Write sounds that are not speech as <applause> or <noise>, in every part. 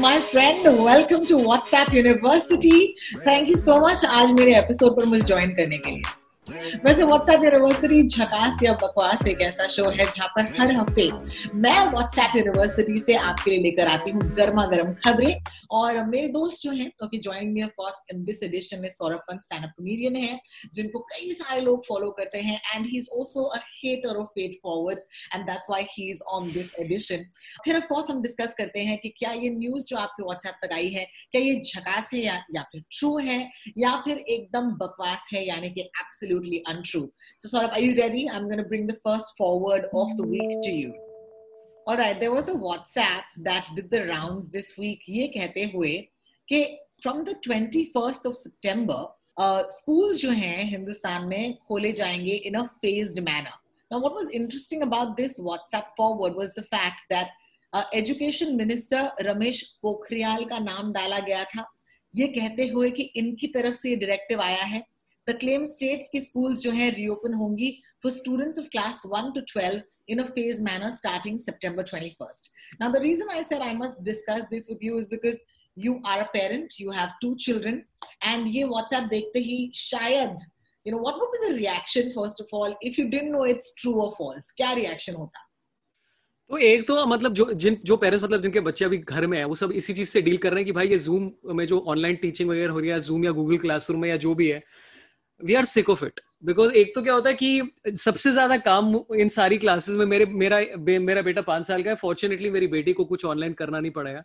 My friend, welcome to WhatsApp University. Thank you so much आज मेरे episode पर मुझे ज्वाइन करने के लिए वैसे व्हाट्सएप यूनिवर्सिटी झकास या बकवास एक ऐसा शो है जहाँ पर हर हफ़्ते मैं व्हाट्सएप यूनिवर्सिटी से आपके लिए लेकर आती हूँ गर्मा गर्म खबरें। और मेरे दोस्त जो हैं okay joining me of in this edition में Saurabh Pant stand up comedian है जिनको कई सारे लोग फॉलो करते हैं and he is also a hater of fake forwards and that's why he is on this edition फिर ऑफ़ कोर्स हम डिस्कस करते हैं कि क्या ये न्यूज़ जो आपके व्हाट्सएप तक आई है क्या ये झकास है या, या फिर ट्रू है या फिर एकदम बकवास है यानी कि absolutely untrue. So Saurabh, are you ready? I'm going to bring the first forward of the week to you. All right, there was a WhatsApp that did the rounds this week. ये कहते हुए कि from the 21st of September, uh, schools जो हैं हिंदुस्तान में खोले जाएँगे in a phased manner. Now, what was interesting about this WhatsApp forward was the fact that uh, Education Minister Ramesh Pokhriyal का नाम डाला गया था ये कहते हुए कि इनकी तरफ़ से ये डायरेक्टिव आया है The claim states कि schools जो हैं reopen होंगी for students of class 1 to 12 in a phased manner starting September 21st. Now, the reason I said I must discuss this with you is because you are a parent, you have two children, and ये WhatsApp देखते ही शायद you know what would be the reaction first of all if you didn't know it's true or false? क्या reaction होता? तो एक तो मतलब जो जिन जो पेरेंट्स मतलब जिनके बच्चे अभी घर में है वो सब इसी चीज़ से डील कर रहे हैं कि भाई ये जूम में जो ऑनलाइन टीचिंग वगैरह हो रही है जूम या गूगल क्लासरूम में या जो भी है we are sick of it because एक तो क्या होता है कि सबसे ज़्यादा काम इन सारी क्लासेस में मेरे मेरा बे, मेरा बेटा पाँच साल का है। फॉर्चुनेटली मेरी बेटी को कुछ ऑनलाइन करना नहीं पड़ेगा।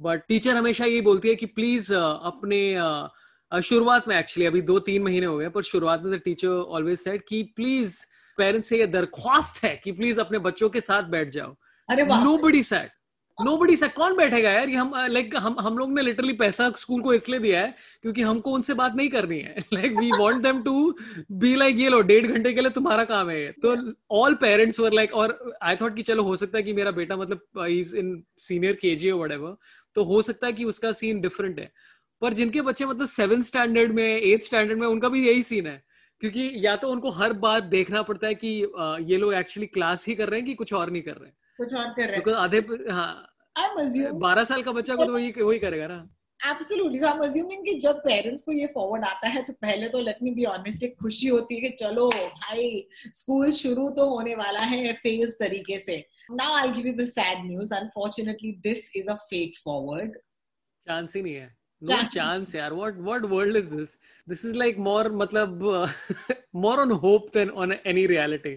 बट टीचर हमेशा यही बोलती है कि प्लीज़ अपने शुरुआत में एक्चुअली अभी दो तीन महीने हो गए पर शुरुआत में टीचर ऑलवेज सेड कि प्लीज़ पेरेंट्स से ये दरख्वास्त है कि प्लीज़ अपने बच्चों के साथ बैठ जाओ। Nobody said nobody से कौन बैठेगा यार? ये हम लाइक like, हम हम लोग ने लिटरली पैसा स्कूल को इसलिए दिया है क्योंकि हमको उनसे बात नहीं करनी है। Like we want them to be like ये लो डेढ़ घंटे के लिए तुम्हारा काम है तो ऑल पेरेंट्स वर लाइक और आई थॉट कि चलो हो सकता है कि मेरा बेटा मतलब इज़ इन सीनियर केजी और वट तो हो सकता है कि उसका सीन डिफरेंट है। पर जिनके बच्चे मतलब सेवन स्टैंडर्ड में एथ स्टैंडर्ड में उनका भी यही सीन है। क्योंकि या तो उनको हर बात देखना पड़ता है कि ये लोग एक्चुअली क्लास ही कर रहे हैं कि कुछ और नहीं कर रहे हैं। कुछ और कर रहे आधे हाँ। I'm assuming बारह साल का बच्चा को तो वही वही करेगा ना। Absolutely so I am assuming कि जब पेरेंट्स को ये फॉरवर्ड आता है तो पहले तो लेट मी बी ऑनेस्ट एक खुशी होती है कि चलो भाई स्कूल शुरू तो होने वाला है फ़ेज़ तरीके से। Now I give you the sad news unfortunately this is a fake forward chance ही नहीं है। नो चांस यार। What what world is this this is like more मतलब more on hope then on any reality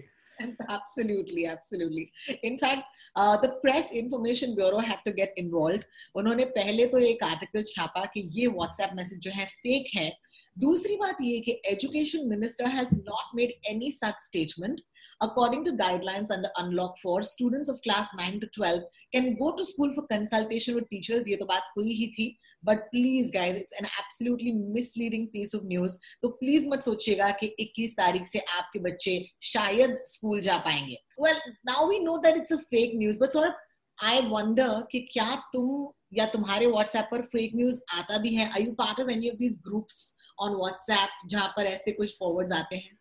absolutely absolutely in fact uh, the press information bureau had to get involved उन्होंने पहले तो एक article छापा कि ये WhatsApp message जो है फेक है दूसरी बात ये कि education minister has not made any such statement according to guidelines under unlock for students of class 9 to 12 can go to school for consultation with teachers ये तो बात हुई ही थी but please guys it's an absolutely misleading piece of news तो please मत सोचिएगा कि 21 तारीख से आपके बच्चे शायद स्कूल जा पाएँगे। Well now we know that it's a fake news but Saurabh I wonder कि क्या तुम या तुम्हारे व्हाट्सएप पर फेक न्यूज़ आता भी है? Are you part of any of these groups on WhatsApp जहाँ पर ऐसे कुछ फॉरवर्ड्स आते हैं?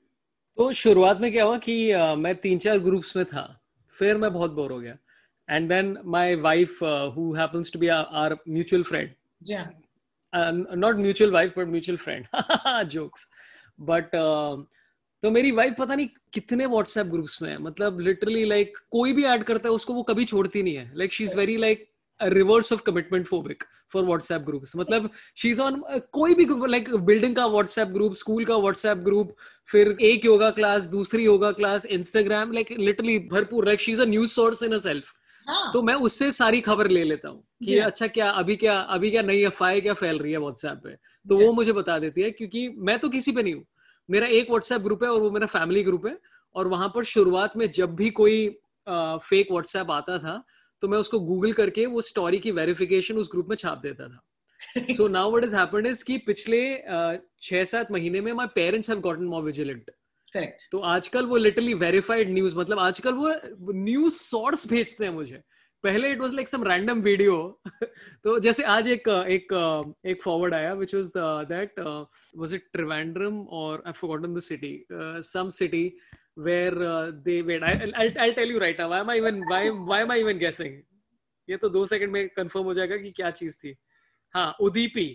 तो शुरुआत में क्या हुआ कि uh, मैं तीन चार ग्रुप्स में था फिर मैं बहुत बोर हो गया। And then my wife who happens to be our mutual friend not mutual wife but mutual friend jokes but तो मेरी वाइफ पता नहीं कितने व्हाट्सएप ग्रुप्स में है। मतलब लिटरली लाइक like, कोई भी ऐड करता है उसको वो कभी छोड़ती नहीं है। Like she is very like reverse of commitment phobic for WhatsApp groups मतलब शी इज़ ऑन कोई भी लाइक बिल्डिंग का व्हाट्सएप ग्रुप स्कूल का व्हाट्सएप ग्रुप फिर एक योगा क्लास दूसरी yoga class Instagram like literally भरपूर like she is a news source in a self तो मैं उससे सारी खबर ले लेता हूँ कि अच्छा क्या अभी क्या अभी क्या नई अफवाह क्या फैल रही है व्हाट्सएप पे? तो वो मुझे बता देती है क्योंकि मैं तो किसी पे नहीं हूँ। मेरा एक व्हाट्सएप ग्रुप है और वो मेरा फैमिली ग्रुप है। और वहाँ पर शुरुआत में जब भी कोई फेक व्हाट्सएप आता था तो मैं उसको गूगल करके वो स्टोरी की वेरिफिकेशन उस ग्रुप में छाप देता था। <laughs> So now what has happened is कि पिछले छह सात महीने में my parents have gotten more vigilant correct तो आजकल वो लिटरली वेरीफाइड न्यूज़ मतलब आजकल वो न्यूज़ सोर्स भेजते हैं मुझे। पहले it was like some random video तो जैसे आज एक एक एक फॉरवर्ड आया which was that was it Trivandrum और I forgotten the city some city where they wait I I tell you right now why am I even why why am I even guessing ये तो दो second में confirm हो जाएगा कि क्या चीज़ थी हाँ Udupi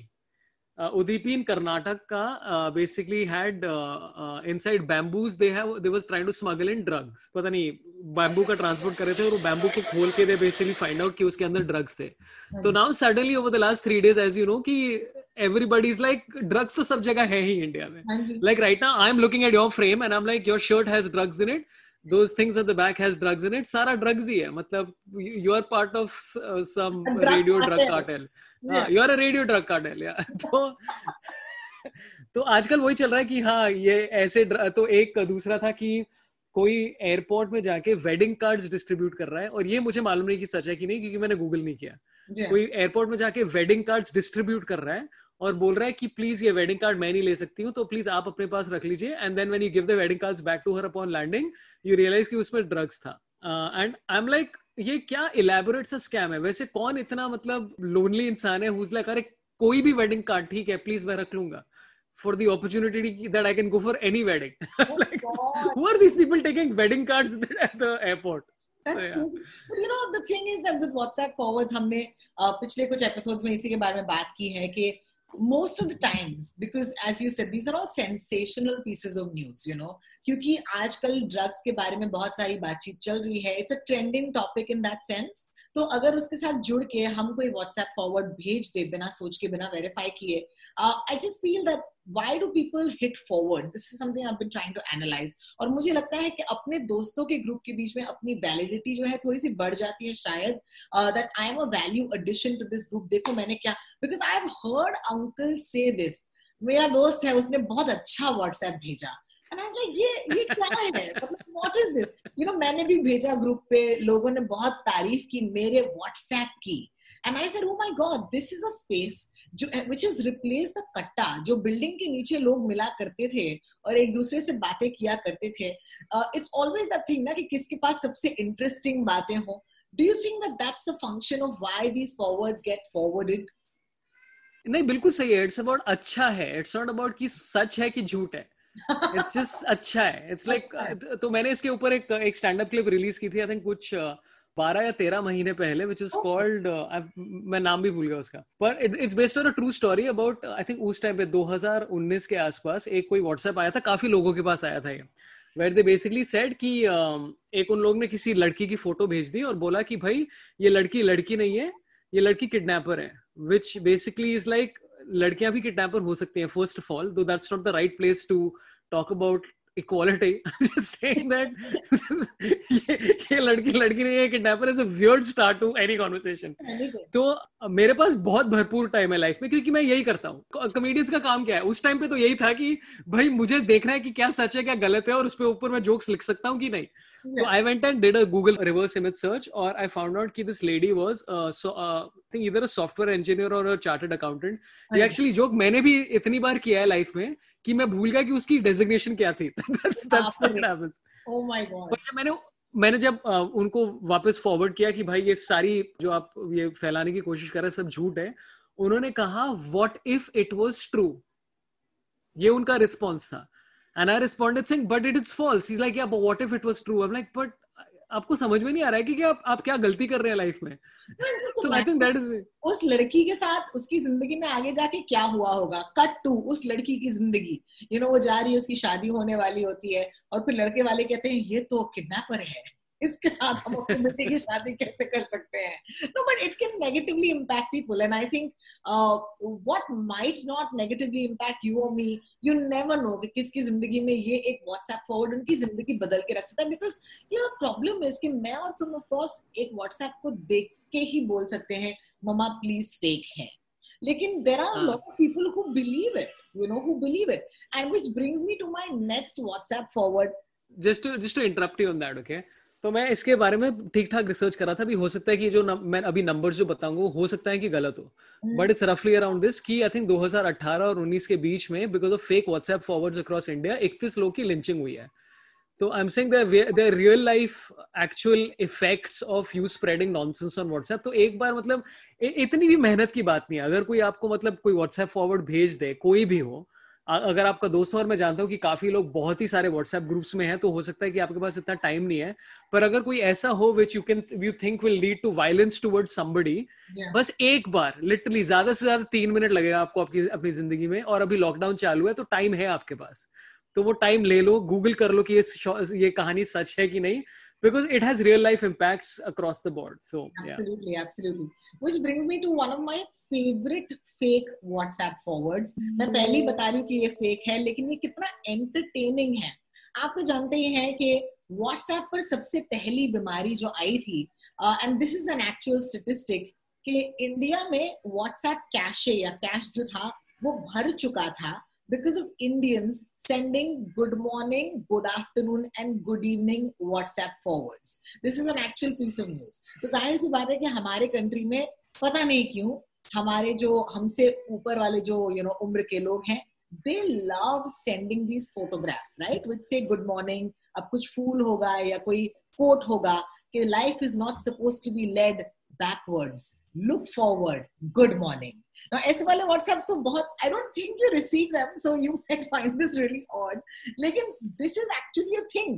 Udupi in Karnataka basically had inside bamboos they have they was trying to smuggle in drugs पता नहीं bamboo का transport कर रहे थे और वो bamboo को खोल के they basically find out कि उसके अंदर drugs थे तो now suddenly over the last three days as you know कि everybody is like drugs तो सब जगह है ही इंडिया में like right now I'm looking at your frame and I'm like your shirt has drugs in it those things at the back has drugs in it सारा drugs ही है मतलब you are part of uh, some radio cartel. drug cartel you are a radio drug cartel या तो तो आजकल वही चल रहा है कि हाँ ये ऐसे तो एक दूसरा था कि कोई एयरपोर्ट में जाके वेडिंग कार्ड्स डिस्ट्रीब्यूट कर रहा है और ये मुझे मालूम नहीं कि सच है कि नहीं क्योंकि मैंने गूगल नहीं किया कोई एयरपोर्ट में जाके वेडिंग कार्ड्स डिस्ट्रीब्यूट कर रहा है और बोल रहा है कि प्लीज़ ये वेडिंग कार्ड मैं नहीं ले सकती हूँ तो प्लीज़ आप अपने पास रख लीजिए। And then when you give the wedding cards back to her upon landing you realise कि उसमें ड्रग्स था। एंड आई एम लाइक ये क्या इलेबोरेट सा स्कैम है? वैसे कौन इतना मतलब लोनली इंसान है? हुज लाइक अरे कोई भी वेडिंग कार्ड ठीक है प्लीज़ मैं रख लूँगा। For the opportunity that I can go for any wedding. <laughs> Oh like, who are these people taking wedding cards <laughs> at the airport? That's so, yeah. But you know, the thing is that with WhatsApp forwards, हमने uh, पिछले कुछ episodes में इसी के बारे में बात की है कि most of the times because as you said these are all sensational pieces of news you know क्योंकि आजकल ड्रग्स के बारे में बहुत सारी बातचीत चल रही है it's a trending topic in that sense तो अगर उसके साथ जुड़ के हम कोई व्हाट्सएप फॉरवर्ड भेज दे बिना सोच के, बिना वेरीफाई किए I just feel that why do people hit forward? This is something i've been trying to analyze. और मुझे लगता है कि अपने दोस्तों के ग्रुप के बीच में अपनी वैलिडिटी जो है थोड़ी सी बढ़ जाती है शायद that I am a value addition to this group देखो मैंने क्या because I have heard uncle से दिस मेरा दोस्त है, उसने बहुत अच्छा व्हाट्सएप भेजा। एंड आई लाइक ये ये क्या है? मतलब what is this you know मैंने भी भेजा ग्रुप पे, लोगों ने बहुत तारीफ़ की, मेरे व्हाट्सएप की। And I said oh my god this is a space जो विच इज़ रिप्लेस द कट्टा, जो बिल्डिंग के नीचे लोग मिला करते थे और एक दूसरे से बातें किया करते थे। इट्स ऑलवेज द थिंग ना कि किसके पास सबसे इंटरेस्टिंग बातें हो। Do you think that that's a function of why these forwards get forwarded नहीं, बिल्कुल सही है। इट्स अबाउट अच्छा है। इट्स नॉट अबाउट कि सच है कि झूठ है। इट्स जस्ट <laughs> अच्छा है। इट्स लाइक like, अच्छा तो मैंने इसके ऊपर एक एक स्टैंड अप क्लिप रिलीज़ की थी आई थिंक कुछ uh, बारह या तेरह महीने पहले विच इज़ कॉल्ड मैं नाम भी भूल गया उसका। पर it's based on a true story about I think उस टाइम पे 2019 के आसपास एक कोई व्हाट्सएप आया था काफ़ी लोगों के पास आया था ये। वेर दे बेसिकली सेड कि uh, एक उन लोग ने किसी लड़की की फ़ोटो भेज दी और बोला कि भाई ये लड़की लड़की नहीं है ये लड़की किडनैपर है विच बेसिकली इज़ लाइक लड़कियाँ भी किडनैपर हो सकती हैं first of all though that's not the right place to talk about equality just <laughs> ये, ये लड़की लड़की नहीं है kidnapper is a weird start to any conversation तो मेरे पास बहुत भरपूर टाइम है लाइफ में क्योंकि मैं यही करता हूँ। कॉमेडियंस का काम क्या है? उस टाइम पे तो यही था कि भाई मुझे देखना है कि क्या सच है क्या गलत है और उस पर ऊपर मैं जोक्स लिख सकता हूँ कि नहीं। So I went and did a Google reverse image search, or I found out that this lady was uh, so uh, I think either a software engineer or a chartered accountant. ये actually joke मैंने भी इतनी बार किया है life में कि मैं भूल गया कि उसकी डेजिग्नेशन क्या थी that's, that's what happens. Oh my god. पर मैंने मैंने जब uh, उनको वापस फॉरवर्ड किया कि भाई ये सारी जो आप ये फैलाने की कोशिश कर रहे हैं सब झूठ है उन्होंने कहा what if it was true ये उनका रिस्पॉन्स था And I responded saying, but it is false. He's like, yeah, but what if it was true? I'm like, but आपको समझ में नहीं आ रहा है कि आप आप क्या गलती कर रहे हैं लाइफ में? So I think that is उस लड़की के साथ उसकी ज़िंदगी में आगे जाके क्या हुआ होगा? कट टू उस लड़की की ज़िंदगी। यू you नो know, वो जा रही है उसकी शादी होने वाली होती है और फिर लड़के वाले कहते हैं ये तो किडनैपर है। इसके साथ हम अपनी बेटी की शादी कैसे कर सकते हैं? No but it can negatively impact people and I think what might not negatively impact you और मी यू नेवर नो कि किसकी ज़िंदगी में ये एक व्हाट्सएप फॉरवर्ड उनकी ज़िंदगी बदल के रख सकता है बिकॉज़ ये प्रॉब्लम है कि मैं और तुम ऑफ़ कोर्स एक व्हाट्सएप को देख के ही बोल सकते हैं ममा प्लीज़ फेक है लेकिन there are lot of people who. Believe it you know who believe it and which brings me to my next whatsapp forward. Just to just to interrupt you on that okay? तो मैं इसके बारे में ठीक ठाक research कर रहा था भी हो सकता है कि जो न, मैं अभी नंबर्स जो बताऊँगा हो सकता है कि गलत हो। बट इट्स रफली अराउंड दिस कि आई थिंक 2018 और 19 के बीच में because of fake WhatsApp forwards across India 31 लोग की लिंचिंग हुई है। तो I am saying there real life actual effects of you spreading nonsense on WhatsApp तो एक बार मतलब इतनी भी मेहनत की बात नहीं है। अगर कोई आपको मतलब कोई व्हाट्सएप फॉरवर्ड भेज दे कोई भी हो अगर आपका दोस्त और मैं जानता हूँ कि काफ़ी लोग बहुत ही सारे व्हाट्सएप ग्रुप्स में हैं तो हो सकता है कि आपके पास इतना टाइम नहीं है। पर अगर कोई ऐसा हो which you can you think will lead to violence toward somebody बस एक बार लिटरली ज़्यादा से ज़्यादा तीन मिनट लगेगा आपको आपकी अपनी ज़िंदगी में और अभी लॉकडाउन चालू है तो टाइम है आपके पास। तो वो टाइम ले लो गूगल कर लो कि ये ये कहानी सच है कि नहीं because it has real life impacts across the board so absolutely yeah. absolutely which brings me to one of my favorite fake whatsapp forwards mm-hmm. मैं पहले ही बता रही हूँ कि ये फेक है लेकिन ये कितना एंटरटेनिंग है आप तो जानते ही हैं कि व्हाट्सएप पर सबसे पहली बीमारी जो आई थी and this is an actual statistic कि इंडिया में व्हाट्सएप कैशे या कैश जो था वो भर चुका था because of Indians sending good morning, good afternoon, and good evening WhatsApp forwards. This is an actual piece of news. तो ज़ाहिर सी बात है कि हमारे कंट्री में पता नहीं क्यों हमारे जो हमसे ऊपर वाले जो यू नो उम्र के लोग हैं they love sending these photographs right with से गुड मॉर्निंग अब कुछ फूल होगा या कोई कोट होगा कि life is not suppose to be led Backwards look forward good morning Now, ऐसे वाले WhatsApp तो बहुत I don't think you receive them, so you <laughs> might find this really odd. लेकिन this is actually a thing.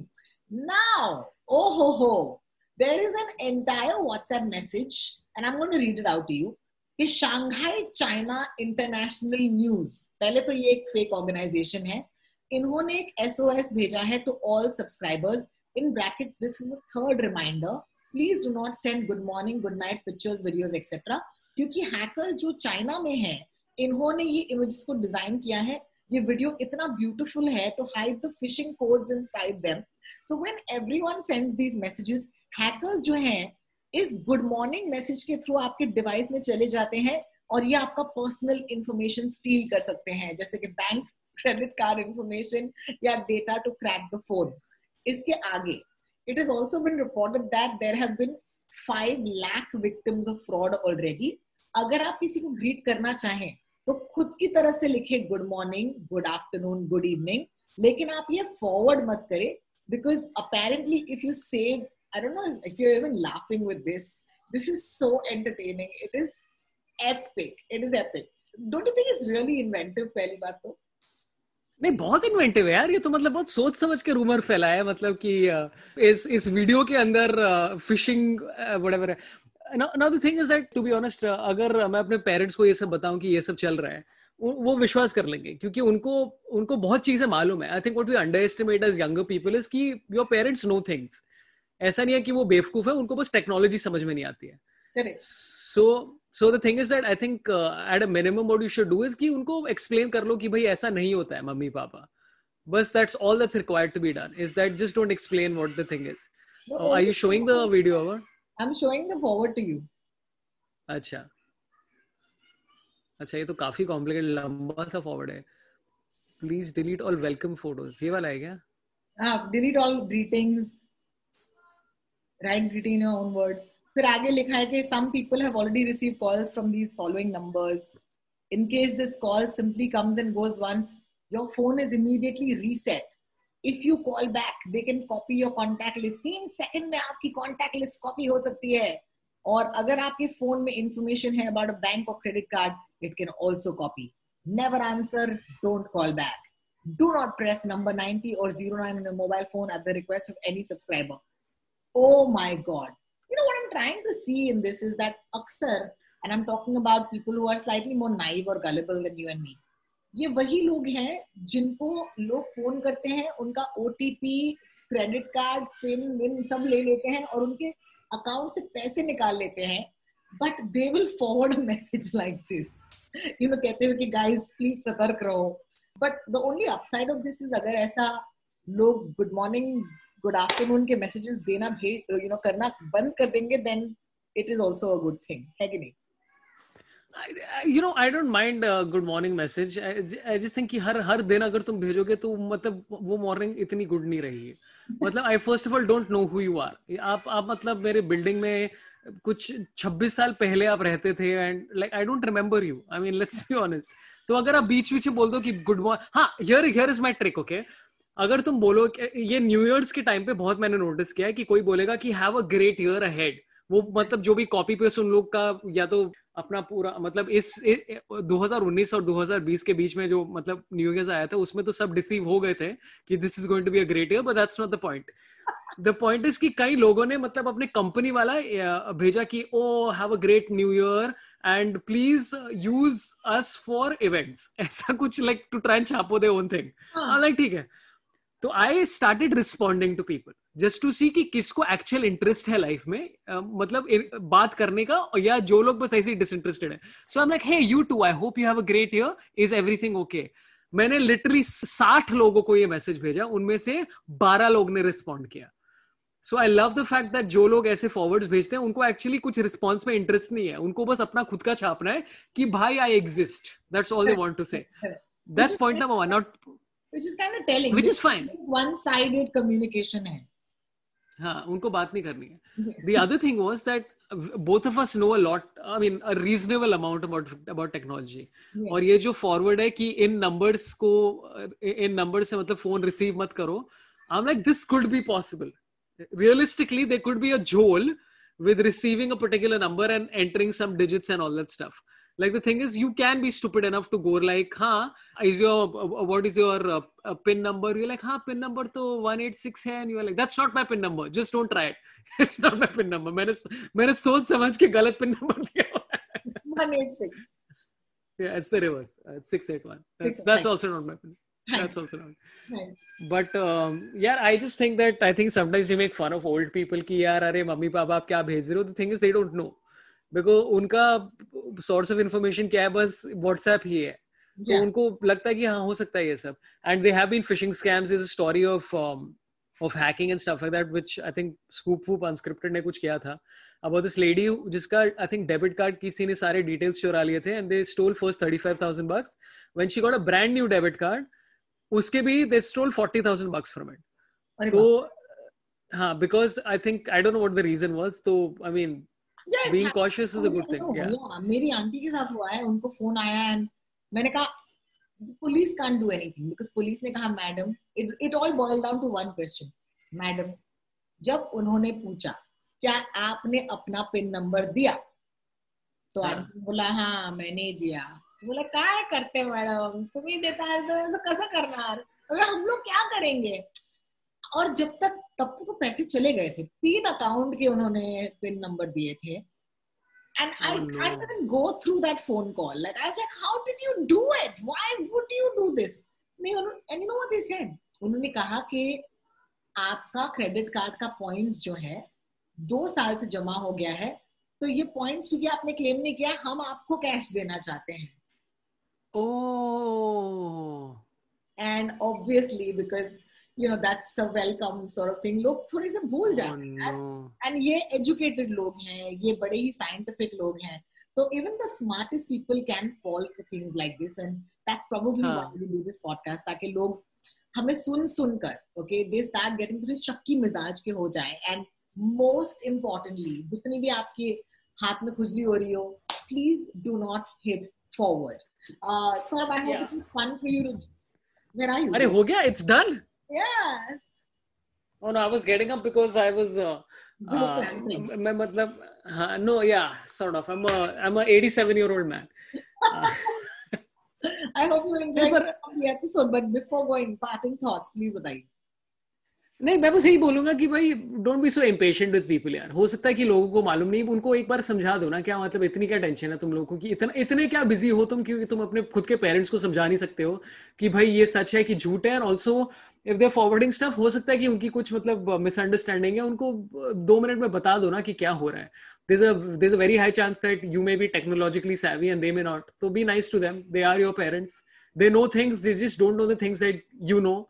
Now, oh ho ho, there is an entire WhatsApp message, and I'm going to read it out to you. कि Shanghai China international news पहले तो ये एक fake organisation है इन्होंने एक SOS भेजा है to all subscribers in brackets this is a third reminder Please do not send good morning good night pictures videos etcetera क्योंकि हैकर्स जो चाइना में हैं इन्होंने ये इमेजेस को डिज़ाइन किया है ये वीडियो इतना ब्यूटीफुल है to hide the phishing codes inside them so when everyone sends these messages hackers जो हैं इस गुड मॉर्निंग मैसेज के थ्रू आपके डिवाइस में चले जाते हैं और ये आपका पर्सनल इंफॉर्मेशन स्टील कर सकते हैं जैसे कि बैंक क्रेडिट कार्ड इंफॉर्मेशन या data to crack the phone इसके आगे it is also been reported that there have been five lakh victims of fraud already अगर आप किसी को ग्रीट करना चाहें तो खुद की तरफ़ से लिखे good morning good afternoon good evening लेकिन आप ये फॉरवर्ड मत करें because apparently if you save I don't know if you even laughing with this this is so entertaining it is epic it is epic don't you think is really inventive पहली बात तो नहीं, बहुत inventive है यार, ये तो मतलब बहुत सोच समझ के रूमर फैलाया है मतलब कि इस इस वीडियो के अंदर फिशिंग व्हाटएवर है। The thing is that, to be honest अगर मैं अपने पेरेंट्स को ये सब बताऊँ कि ये सब चल रहा है, वो विश्वास कर लेंगे, क्योंकि उनको उनको बहुत चीज़ें मालूम है। I think what we underestimate as younger people is कि योर पेरेंट्स नो थिंग्स ऐसा नहीं है कि वो बेवकूफ़ है, उनको बस टेक्नोलॉजी समझ में नहीं आती है। So so the thing is that I think at a minimum what you should do is कि उनको एक्सप्लेन कर लो कि भाई ऐसा नहीं होता है मम्मी पापा। बस that's all that's required to be done is that just don't explain what the thing is are you showing the video over I'm showing the forward to you. अच्छा। अच्छा ये तो काफ़ी कॉम्प्लिकेटेड लंबा सा फॉरवर्ड है। Please delete all welcome photos ये वाला है क्या? हाँ delete all greetings right greeting in your own words फिर आगे लिखा है कि some people have already receive calls from these following numbers in case this call simply comes and goes once your phone is immediately reset if you call back they can copy your contact list तीन second में आपकी contact list copy हो सकती है और अगर आपके phone में इंफॉर्मेशन है अबाउट अ बैंक और credit card it can also copy never answer don't call back do not press number 90 or 09 on your mobile phone at the request of any subscriber. Oh my God. Trying to see in this is that Aksar, and I'm talking about people who are slightly more naive or gullible than you and me. ये वही लोग हैं जिनको लोग phone करते हैं उनका OTP credit card pin विन सब ले लेते हैं और उनके अकाउंट से पैसे निकाल लेते हैं but they will forward message like this you know कहते हुए कि गाइस प्लीज़ सतर्क रहो but the only upside of this is अगर ऐसा लोग गुड मॉर्निंग गुड आफ्टरनून के मैसेजेस देना भेज यू नो करना बंद कर देंगे then it is also a good thing है कि नहीं? You know I don't mind good morning message I just think कि हर हर दिन अगर तुम भेजोगे तो मतलब वो मॉर्निंग इतनी गुड नहीं रहेगी मतलब I first of all don't know who you are आप आप मतलब मेरे बिल्डिंग में कुछ 26 साल पहले आप रहते थे and like I don't remember you I mean let's be honest तो अगर आप बीच बीच में बोल दो कि गुड मॉर्निंग हाँ here here is my trick okay अगर तुम बोलो ये न्यू ईयर्स के टाइम पे बहुत मैंने नोटिस किया है कि कोई बोलेगा कि have a great year ahead वो मतलब जो भी कॉपी पेस्ट उन लोग का या तो अपना पूरा मतलब इस, इस 2019 और 2020 के बीच में जो मतलब न्यू ईयर आया था उसमें तो सब डिसीव हो गए थे कि this is going to be a great year but that's not the point the point is कि कई लोगों ने मतलब अपने कंपनी वाला भेजा कि ओ have a great new year and please use us for events ऐसा कुछ लाइक टू ट्राई छापो दे ओन थिंग लाइक ठीक है. तो I started responding to people just to see कि किसको एक्चुअल इंटरेस्ट है लाइफ में uh, मतलब बात करने का या जो लोग बस ऐसे डिसइंटरेस्टेड है। So I am like hey you too I hope you have a great year is everything okay मैंने लिटरली साठ लोगों को ये मैसेज भेजा उनमें से बारह लोग ने रिस्पॉन्ड किया। So I love the fact that जो लोग ऐसे फॉरवर्ड्स भेजते हैं उनको एक्चुअली कुछ रिस्पॉन्स में इंटरेस्ट नहीं है। उनको बस अपना खुद का छापना है कि भाई I exist that's all they want to say that's point number one not which is kind of telling which is fine one sided communication hai हाँ उनको बात नहीं करनी है the other thing was that both of us know a lot i mean a reasonable amount about about technology yeah. और ये जो forward है कि इन नंबर्स को इन नंबर से मतलब फ़ोन रिसीव मत करो I am like this could be possible realistically there could be a jol with receiving a particular number and entering some digits and all that stuff like the thing is you can be stupid enough to go like huh is your uh, what is your uh, uh, pin number you're like huh pin number to 186 hai and you're like that's not my pin number just don't try it <laughs> it's not my pin number मैंने मैंने सोच समझ के गलत pin number <laughs> दिया 186 yeah it's the reverse uh, 681 that's, that's also not my pin that's also not <laughs> but um, yeah i just think that i think sometimes we make fun of old people ki yaar are mummy papa aap kya bhej rahe ho the thing is they don't know Because उनका source of information क्या है बस WhatsApp ही है। तो उनको लगता है कि हाँ हो सकता है ये सब। And they have been phishing scams is a story of of hacking and stuff like that which I think ScoopWhoop Unscripted ने कुछ किया था। अबाउट दिस लेडी जिसका आई थिंक डेबिट कार्ड किसी ने सारे डिटेल्स चुरा लिए थे and they stole first 35000 bucks when she got a brand new debit card उसके भी they stole 40000 bucks from it तो हाँ because I think I don't know what the reason was तो I mean yeah, being cautious is a good thing yeah. yeah मेरी aunty के साथ हुआ है उनको फ़ोन आया एंड मैंने कहा police can't do anything because police ने कहा madam it it all boil down to one question madam जब उन्होंने पूछा क्या आपने अपना पिन नंबर दिया? तो हाँ. बोला हाँ मैंने दिया. बोला क्या करते मैडम? तुम ही देता है तो ऐसा कैसा करना हम लोग क्या करेंगे? और जब तक तब तक तो पैसे चले गए थे तीन अकाउंट के उन्होंने पिन नंबर दिए थे and I oh, no. I couldn't go through that phone call. Like I was like, how did you do it? Why would you do this? and you know what they said? उन्होंने कहा कि आपका credit card का points जो है दो साल से जमा हो गया है तो ये पॉइंट्स क्योंकि आपने क्लेम नहीं किया हम आपको कैश देना चाहते हैं ओह and obviously because you know that's a welcome sort of thing लोग थोड़े से भूल जाते हैं एंड ये एजुकेटेड लोग हैं ये बड़े ही साइंटिफिक लोग हैं। तो even the smartest people can fall for things like this and that's probably why we do this podcast ताकि लोग हमें सुन सुनकर ओके दे स्टार्ट गेटिंग थोड़ी शक्की मिजाज के हो जाए। एंड मोस्ट इम्पोर्टेंटली जितनी भी आपके हाथ में खुजली हो रही हो please do not hit forward so I hope it is fun for you where are you अरे हो गया it's done Yeah. Oh no, I was getting up because I was. Uh, uh, मैं मतलब हाँ no yeah sort of I'm a I'm a 87 year old man. Uh, <laughs> I hope you enjoyed the episode. But before going, parting thoughts, please बताइए. नहीं, मैं बस यही बोलूँगा कि भाई don't be so impatient with people यार। हो सकता है कि लोगों को मालूम नहीं, उनको एक बार समझा दो ना, क्या मतलब इतनी क्या टेंशन है तुम लोगों को, कि इतना, इतने क्या बिज़ी हो तुम, क्योंकि तुम अपने खुद के पेरेंट्स को समझा नहीं सकते हो कि भाई ये सच है कि झूठ है। Also if they forwarding stuff हो सकता है कि उनकी कुछ मतलब मिसअंडरस्टैंडिंग है, उनको दो मिनट में बता दो ना कि क्या हो रहा है। There's a very high chance that you may be technologically savvy and they may not. so be nice to them. They are your parents. They know things, they just don't know the things that you know.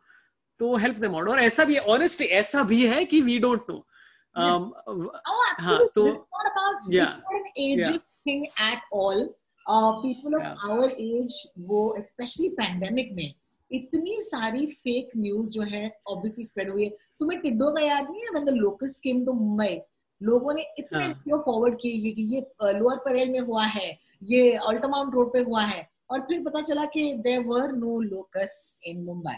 तो help them out और ऐसा भी है honestly ऐसा भी है कि we don't know तो या thing at all people of our age वो स्पेशली पैंडेमिक में इतनी सारी फेक न्यूज़ जो है ऑब्वियसली स्प्रेड हुई है। तुम्हें टिड्डो का याद नहीं है when the locust came to Mumbai लोगों ने इतने वीडियो हाँ. फॉरवर्ड किए कि ये लोअर परेल में हुआ है ये अल्टामाउंट रोड पे हुआ है और फिर पता चला कि there were no locust in Mumbai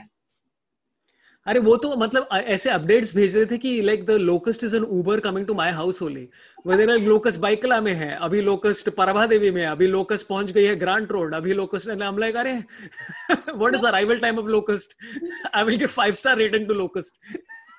अरे वो तो मतलब ऐसे अपडेट्स भेज रहे थे कि like the locust is an Uber coming to my house only वगैरह लोकस्ट बाइकला में है, अभी लोकस्ट परभा देवी में अभी लोकस्ट पहुँच गई है ग्रांट रोड अभी लोकस्ट हम लाइक अरे what is arrival time of locust I will give five star rating to locust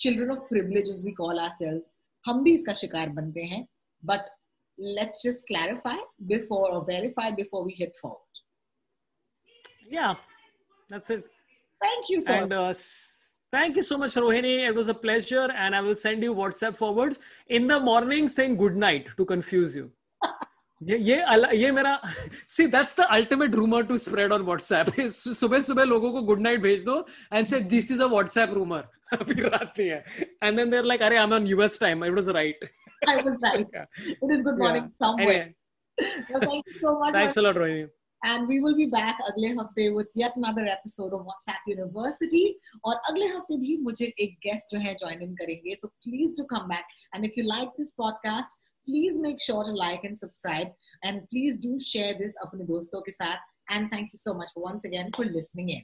children of privilege we call ourselves हम भी इसका शिकार बनते हैं but let's just clarify before verify before we hit forward या that's it thank you sir and thank you so much Rohini it was a pleasure and I will send you WhatsApp forwards in the morning saying good night to confuse you ये ये मेरा see that's the ultimate rumour to spread on WhatsApp सुबह सुबह लोगों को good night भेज दो and say this is a WhatsApp rumour अभी रात नहीं है एंड देन देयर लाइक अरे I am on US time I was right I was right it is good morning somewhere thank you so much thanks a lot Rohini and we will be back अगले हफ्ते with yet another episode of WhatsApp University और अगले हफ्ते भी मुझे एक guest जो है ज्वाइन इन करेंगे so please do come back and if you like this podcast please make sure to like and subscribe and please do share this अपने दोस्तों के साथ and thank you so much once again for listening in.